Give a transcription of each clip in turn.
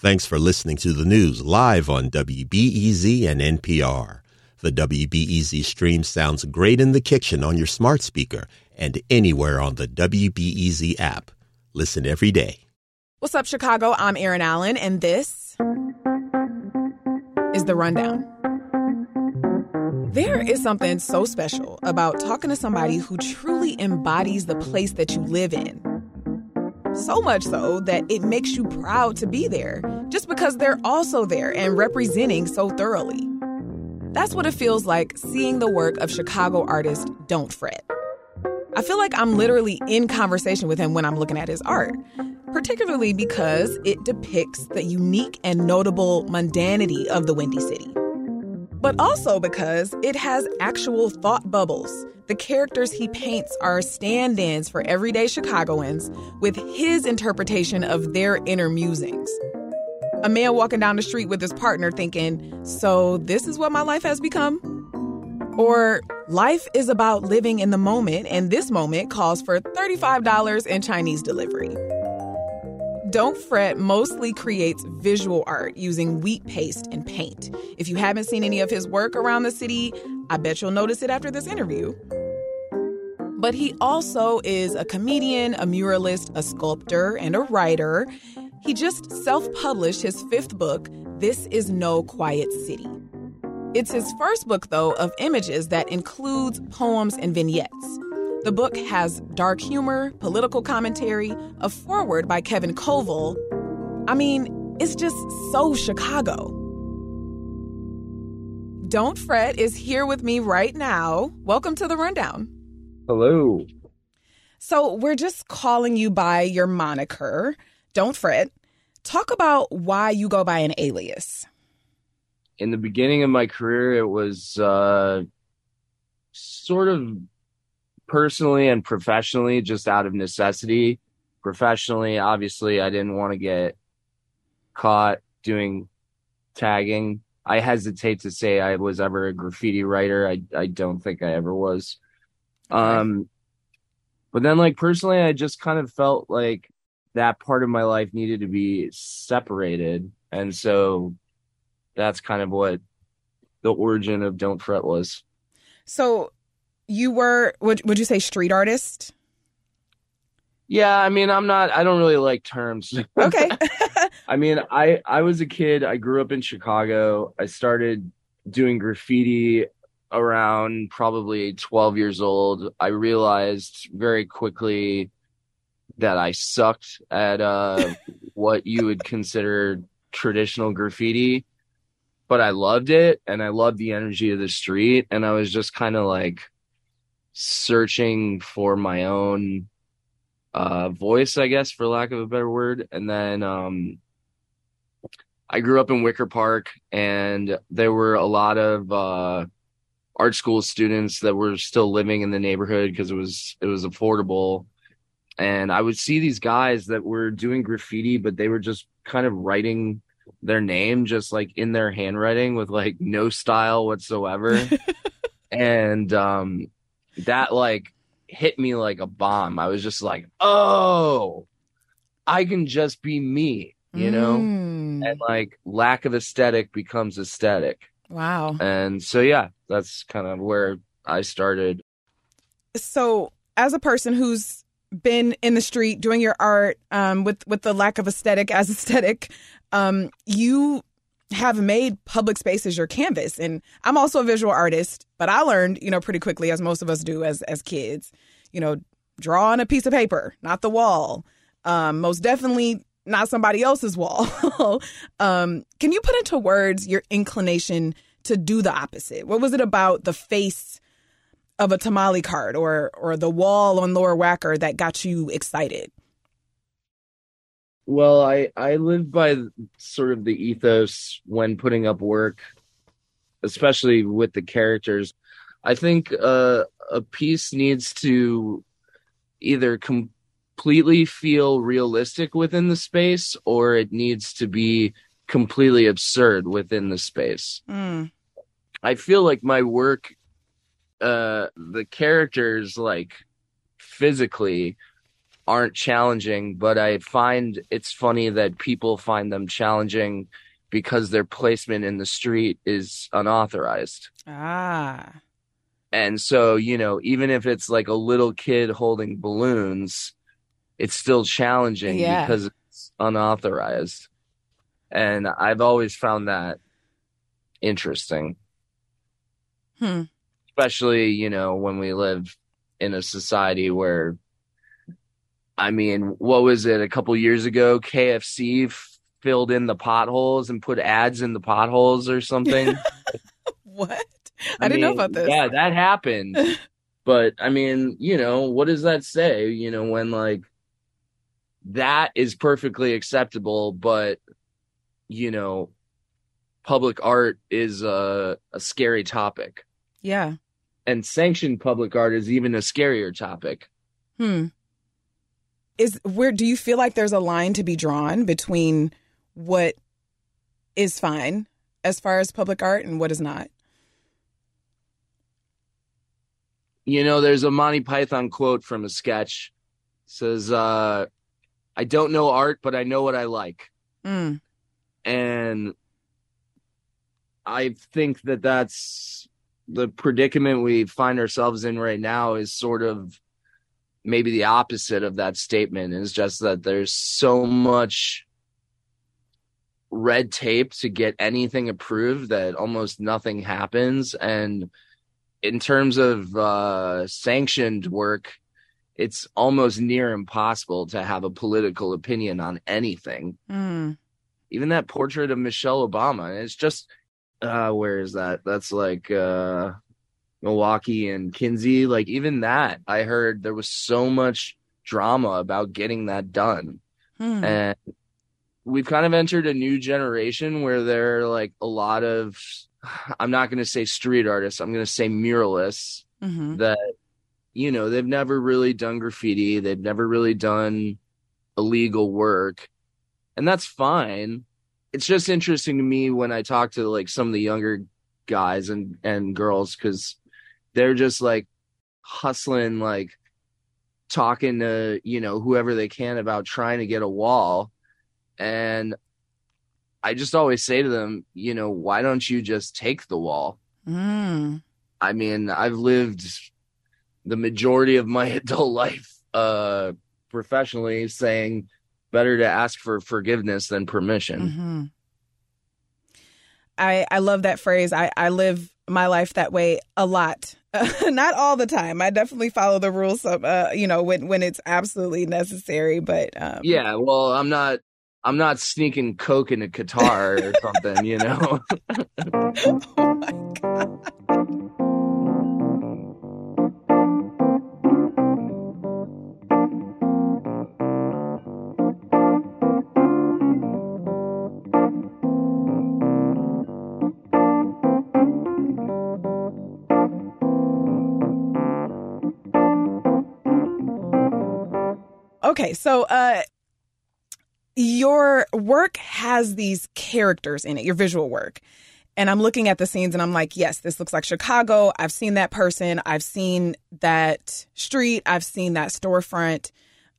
Thanks for listening to the news live on WBEZ and NPR. The WBEZ stream sounds great in the kitchen on your smart speaker and anywhere on the WBEZ app. Listen every day. What's up, Chicago? I'm Erin Allen, and this is The Rundown. There is something so special about talking to somebody who truly embodies the place that you live in. So much so that it makes you proud to be there, just because they're also there and representing so thoroughly. That's what it feels like seeing the work of Chicago artist Don't Fret. I feel like I'm literally in conversation with him when I'm looking at his art, particularly because it depicts the unique and notable mundanity of the Windy City. But also because it has actual thought bubbles the characters he paints are stand ins for everyday Chicagoans with his interpretation of their inner musings. A man walking down the street with his partner thinking, So this is what my life has become? Or life is about living in the moment, and this moment calls for $35 in Chinese delivery. Don't Fret mostly creates visual art using wheat paste and paint. If you haven't seen any of his work around the city, I bet you'll notice it after this interview. But he also is a comedian, a muralist, a sculptor, and a writer. He just self published his fifth book, This Is No Quiet City. It's his first book, though, of images that includes poems and vignettes. The book has dark humor, political commentary, a foreword by Kevin Coval. I mean, it's just so Chicago. Don't Fret is here with me right now. Welcome to the Rundown. Hello. So, we're just calling you by your moniker. Don't fret. Talk about why you go by an alias. In the beginning of my career, it was uh, sort of personally and professionally just out of necessity. Professionally, obviously, I didn't want to get caught doing tagging. I hesitate to say I was ever a graffiti writer. I I don't think I ever was. Um but then like personally I just kind of felt like that part of my life needed to be separated. And so that's kind of what the origin of Don't Fret was. So you were would would you say street artist? Yeah, I mean, I'm not I don't really like terms. Okay. I mean, I I was a kid, I grew up in Chicago. I started doing graffiti around probably 12 years old. I realized very quickly that I sucked at uh what you would consider traditional graffiti, but I loved it and I loved the energy of the street and I was just kind of like searching for my own uh voice i guess for lack of a better word. And then um i grew up in wicker park and there were a lot of uh art school students that were still living in the neighborhood because it was it was affordable. And i would see these guys that were doing graffiti but they were just kind of writing their name just like in their handwriting with like no style whatsoever. And um that like hit me like a bomb. I was just like, oh, I can just be me, you know? Mm. And like lack of aesthetic becomes aesthetic. Wow. And so, yeah, that's kind of where I started. So, as a person who's been in the street doing your art um, with with the lack of aesthetic as aesthetic, um, you have made public spaces your canvas. And I'm also a visual artist, but I learned, you know, pretty quickly, as most of us do as as kids, you know, draw on a piece of paper, not the wall. Um, most definitely not somebody else's wall. um, can you put into words your inclination to do the opposite? What was it about the face of a tamale card or or the wall on Lower Wacker that got you excited? Well, I I live by sort of the ethos when putting up work, especially with the characters. I think uh, a piece needs to either completely feel realistic within the space, or it needs to be completely absurd within the space. Mm. I feel like my work, uh, the characters like physically aren't challenging, but I find it's funny that people find them challenging because their placement in the street is unauthorized. Ah. And so, you know, even if it's like a little kid holding balloons, it's still challenging Yeah. because it's unauthorized. And I've always found that interesting, Hmm. especially, you know, when we live in a society where, I mean, what was it a couple years ago? KFC f- filled in the potholes and put ads in the potholes or something. What? I, didn't know about this. Yeah, that happened. but I mean, you know, what does that say? You know, when like that is perfectly acceptable, but you know, public art is a, a scary topic. Yeah. And sanctioned public art is even a scarier topic. Hmm. Is where do you feel like there's a line to be drawn between what is fine as far as public art and what is not? You know, there's a Monty Python quote from a sketch. It says, uh, I don't know art, but I know what I like. Hmm. and I think that that's the predicament we find ourselves in right now is sort of maybe the opposite of that statement is just that there's so much red tape to get anything approved that almost nothing happens and in terms of uh sanctioned work it's almost near impossible to have a political opinion on anything Hmm. even that portrait of Michelle Obama. It's just uh where is that? That's like uh Milwaukee and Kinzie. Like even that, I heard there was so much drama about getting that done. Hmm. And we've kind of entered a new generation where there are like a lot of I'm not gonna say street artists, I'm gonna say muralists Mhm. that you know they've never really done graffiti they've never really done illegal work and that's fine it's just interesting to me when i talk to like some of the younger guys and and girls because they're just like hustling like talking to you know whoever they can about trying to get a wall and i just always say to them you know why don't you just take the wall Hmm. I mean, I've lived the majority of my adult life uh professionally saying better to ask for forgiveness than permission. I I love that phrase. I I live my life that way a lot. Not all the time. I definitely follow the rules. Of, uh, you know, when when it's absolutely necessary. But um, Yeah, well, I'm not I'm not sneaking coke in a Qatar or something, you know. oh my god. Okay, so uh your work has these characters in it, your visual work. And I'm looking at the scenes and I'm like, yes, this looks like Chicago. I've seen that person. I've seen that street. I've seen that storefront.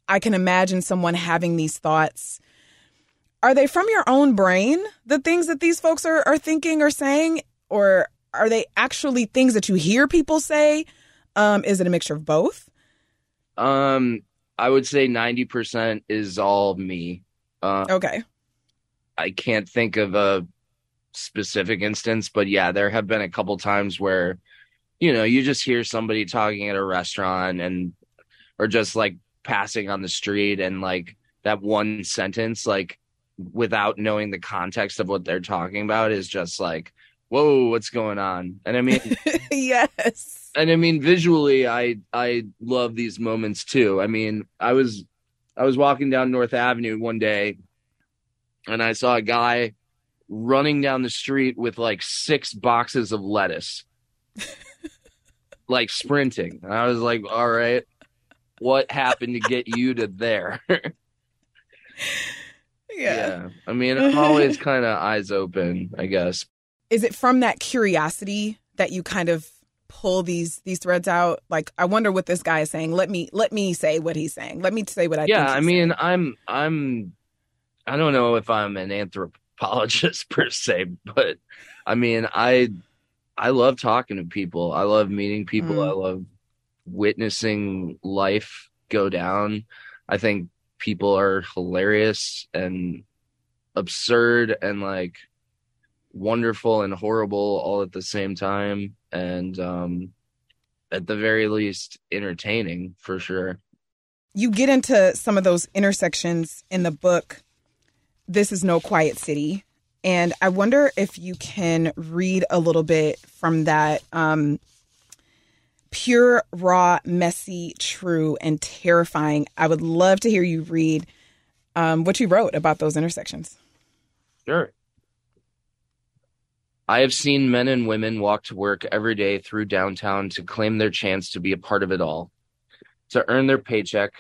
I can imagine someone having these thoughts. Are they from your own brain, the things that these folks are, are thinking or saying? Or are they actually things that you hear people say? Um, is it a mixture of both? um I would say 90% is all me. Uh Okay. I can't think of a specific instance, but yeah, there have been a couple times where, you know, you just hear somebody talking at a restaurant and, or just like passing on the street and like that one sentence, like without knowing the context of what they're talking about, is just like, whoa, what's going on? And I mean, yes. And I mean visually I I love these moments too. I mean, I was I was walking down North Avenue one day and I saw a guy running down the street with like six boxes of lettuce. like sprinting. And I was like, "All right. What happened to get you to there?" yeah. I mean, I'm always kind of eyes open, I guess. is it from that curiosity that you kind of pull these these threads out? Like, I wonder what this guy is saying. Let me let me say what he's saying. Let me say what I. Yeah, I mean, saying. I'm I'm I don't know if I'm an anthropologist per se, but I mean, I I love talking to people. I love meeting people. Mm. I love witnessing life go down. I think people are hilarious and absurd and like wonderful and horrible all at the same time and um at the very least entertaining for sure. You get into some of those intersections in the book this is no quiet city and i wonder if you can read a little bit from that um pure raw messy true and terrifying. I would love to hear you read um, what you wrote about those intersections. Sure I have seen men and women walk to work every day through downtown to claim their chance to be a part of it all, to earn their paycheck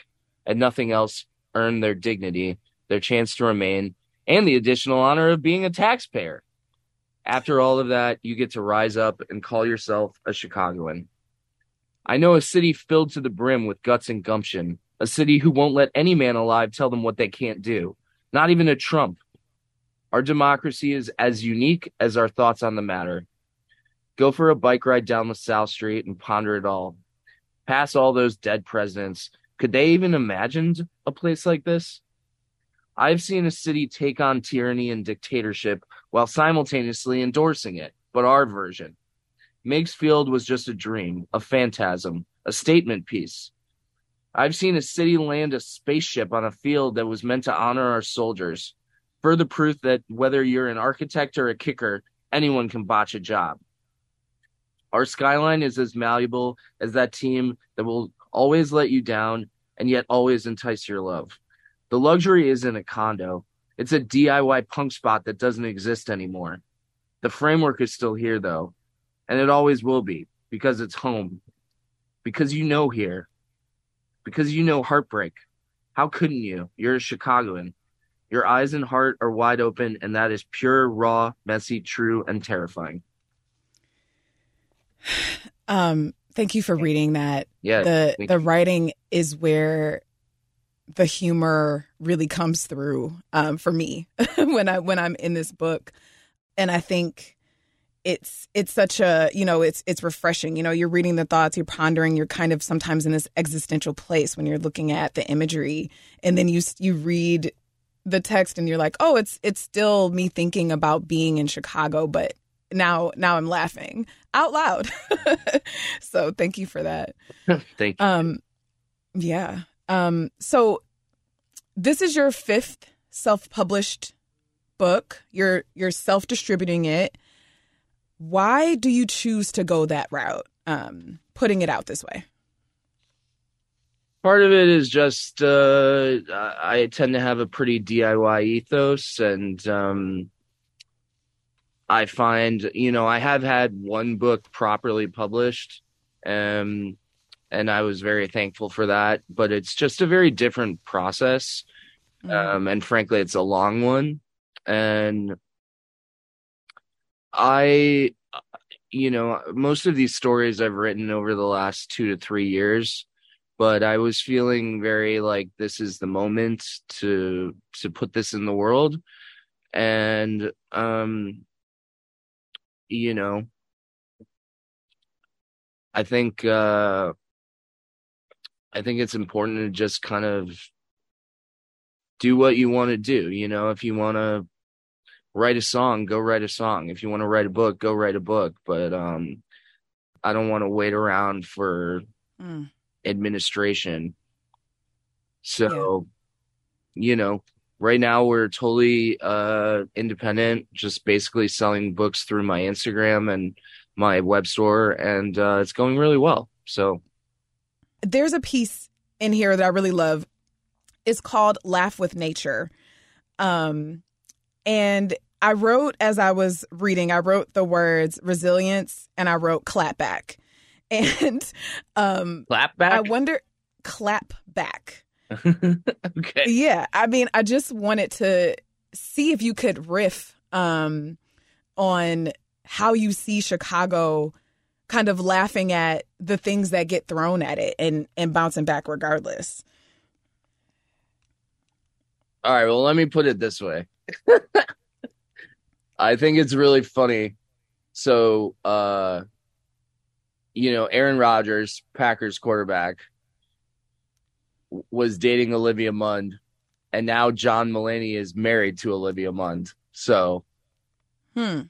and nothing else, earn their dignity, their chance to remain, and the additional honor of being a taxpayer. After all of that, you get to rise up and call yourself a Chicagoan. I know a city filled to the brim with guts and gumption, a city who won't let any man alive tell them what they can't do, not even a Trump our democracy is as unique as our thoughts on the matter. Go for a bike ride down South Street and ponder it all. Pass all those dead presidents. Could they even imagined a place like this? I've seen a city take on tyranny and dictatorship while simultaneously endorsing it, but our version. Meigs Field was just a dream, a phantasm, a statement piece. I've seen a city land a spaceship on a field that was meant to honor our soldiers further proof that whether you're an architect or a kicker, anyone can botch a job. Our skyline is as malleable as that team that will always let you down and yet always entice your love. The luxury isn't a condo, it's a DIY punk spot that doesn't exist anymore. The framework is still here, though, and it always will be because it's home. Because you know here. Because you know heartbreak. How couldn't you? You're a Chicagoan. Your eyes and heart are wide open, and that is pure, raw, messy, true, and terrifying. Um, thank you for reading that. Yeah. The the you. writing is where the humor really comes through um, for me when I when I'm in this book, and I think it's it's such a you know it's it's refreshing you know you're reading the thoughts you're pondering you're kind of sometimes in this existential place when you're looking at the imagery and then you you read the text and you're like, "Oh, it's it's still me thinking about being in Chicago, but now now I'm laughing out loud." so, thank you for that. thank you. Um yeah. Um so this is your fifth self-published book. You're you're self-distributing it. Why do you choose to go that route? Um putting it out this way? Part of it is just uh, I tend to have a pretty DIY ethos, and um, I find you know I have had one book properly published, um, and I was very thankful for that. But it's just a very different process, mm. um, and frankly, it's a long one, and I. You know, most of these stories I've written over the last two to three years, but I was feeling very like this is the moment to to put this in the world. And um you know I think uh I think it's important to just kind of do what you want to do, you know, if you want to write a song, go write a song. If you want to write a book, go write a book, but um I don't want to wait around for mm administration. So, yeah. you know, right now we're totally uh independent, just basically selling books through my Instagram and my web store and uh it's going really well. So there's a piece in here that I really love. It's called Laugh with Nature. Um and I wrote as I was reading, I wrote the words resilience and I wrote clapback. And um clap back. I wonder clap back. okay. Yeah, I mean, I just wanted to see if you could riff um on how you see Chicago kind of laughing at the things that get thrown at it and and bouncing back regardless. All right, well, let me put it this way. I think it's really funny. So, uh, you know, Aaron Rodgers, Packers quarterback, was dating Olivia Munn, and now John Mulaney is married to Olivia Munn. So, Hmm.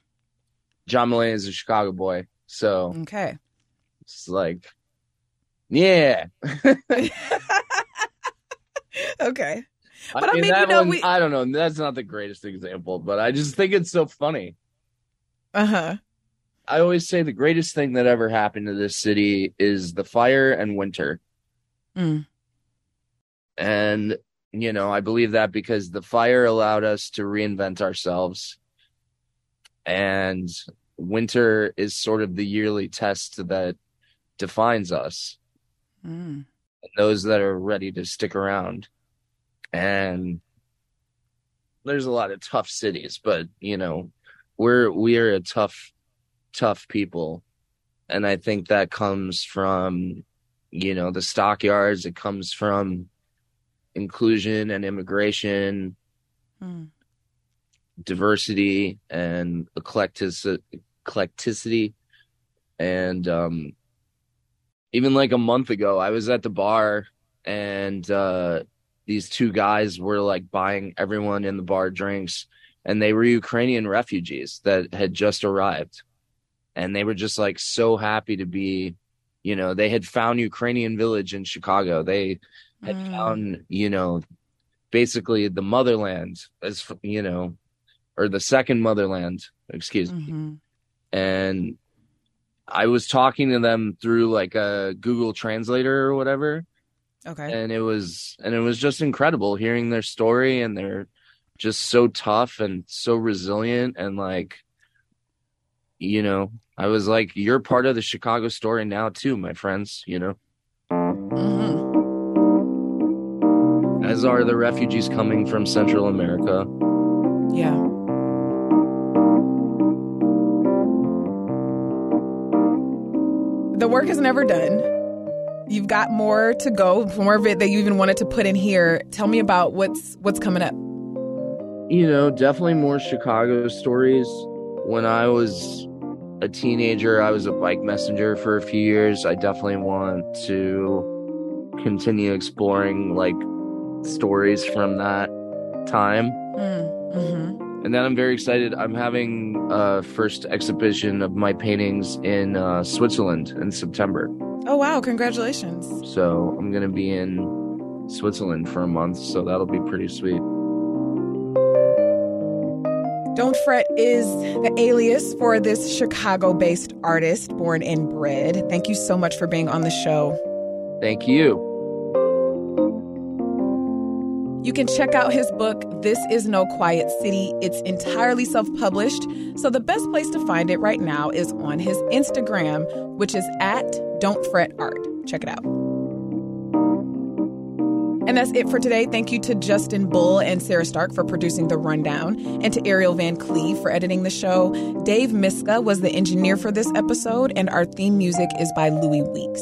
John Mulaney is a Chicago boy. So Okay. it's like, yeah. okay. But I mean, mean, you know, one, we- I don't know. That's not the greatest example, but I just think it's so funny. Uh huh. I always say the greatest thing that ever happened to this city is the fire and winter. Mm. And, you know, I believe that because the fire allowed us to reinvent ourselves. And winter is sort of the yearly test that defines us, Mm. those that are ready to stick around. And there's a lot of tough cities, but, you know, we're, we are a tough, tough people. And I think that comes from, you know, the stockyards. It comes from inclusion and immigration, Mm. diversity and eclectic- eclecticity. And um, even like a month ago, I was at the bar and uh, these two guys were like buying everyone in the bar drinks, and they were Ukrainian refugees that had just arrived. And they were just like so happy to be, you know, they had found Ukrainian village in Chicago. They had Mm. found, you know, basically the motherland as you know, or the second motherland, excuse me. Mhm. And I was talking to them through like a Google Translator or whatever, Okay. and it was and it was just incredible hearing their story and they're just so tough and so resilient and like you know, I was like you're part of the Chicago story now too, my friends, you know. hmm As are the refugees coming from Central America. Yeah. The work is never done. You've got more to go, more of it that you even wanted to put in here. Tell me about what's what's coming up. you know, definitely more Chicago stories. When I was a teenager, I was a bike messenger for a few years. I definitely want to continue exploring like stories from that time. Mm-hmm. And then I'm very excited. I'm having a first exhibition of my paintings in uh, Switzerland in September. Oh wow! Congratulations. So I'm going to be in Switzerland for a month. So that'll be pretty sweet. Don't Fret is the alias for this Chicago based artist born and bred. Thank you so much for being on the show. Thank you. You can check out his book, This Is No Quiet City. It's entirely self published, so the best place to find it right now is on his Instagram, which is at Don't Fret Art. Check it out. And that's it for today. Thank you to Justin Bull and Sarah Stark for producing The Rundown, and to Ariel Van Cleave for editing the show. Dave Miska was the engineer for this episode, and our theme music is by Louis Weeks.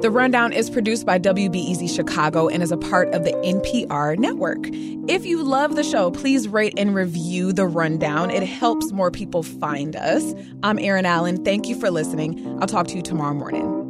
The Rundown is produced by WBEZ Chicago and is a part of the NPR network. If you love the show, please rate and review The Rundown. It helps more people find us. I'm Erin Allen. Thank you for listening. I'll talk to you tomorrow morning.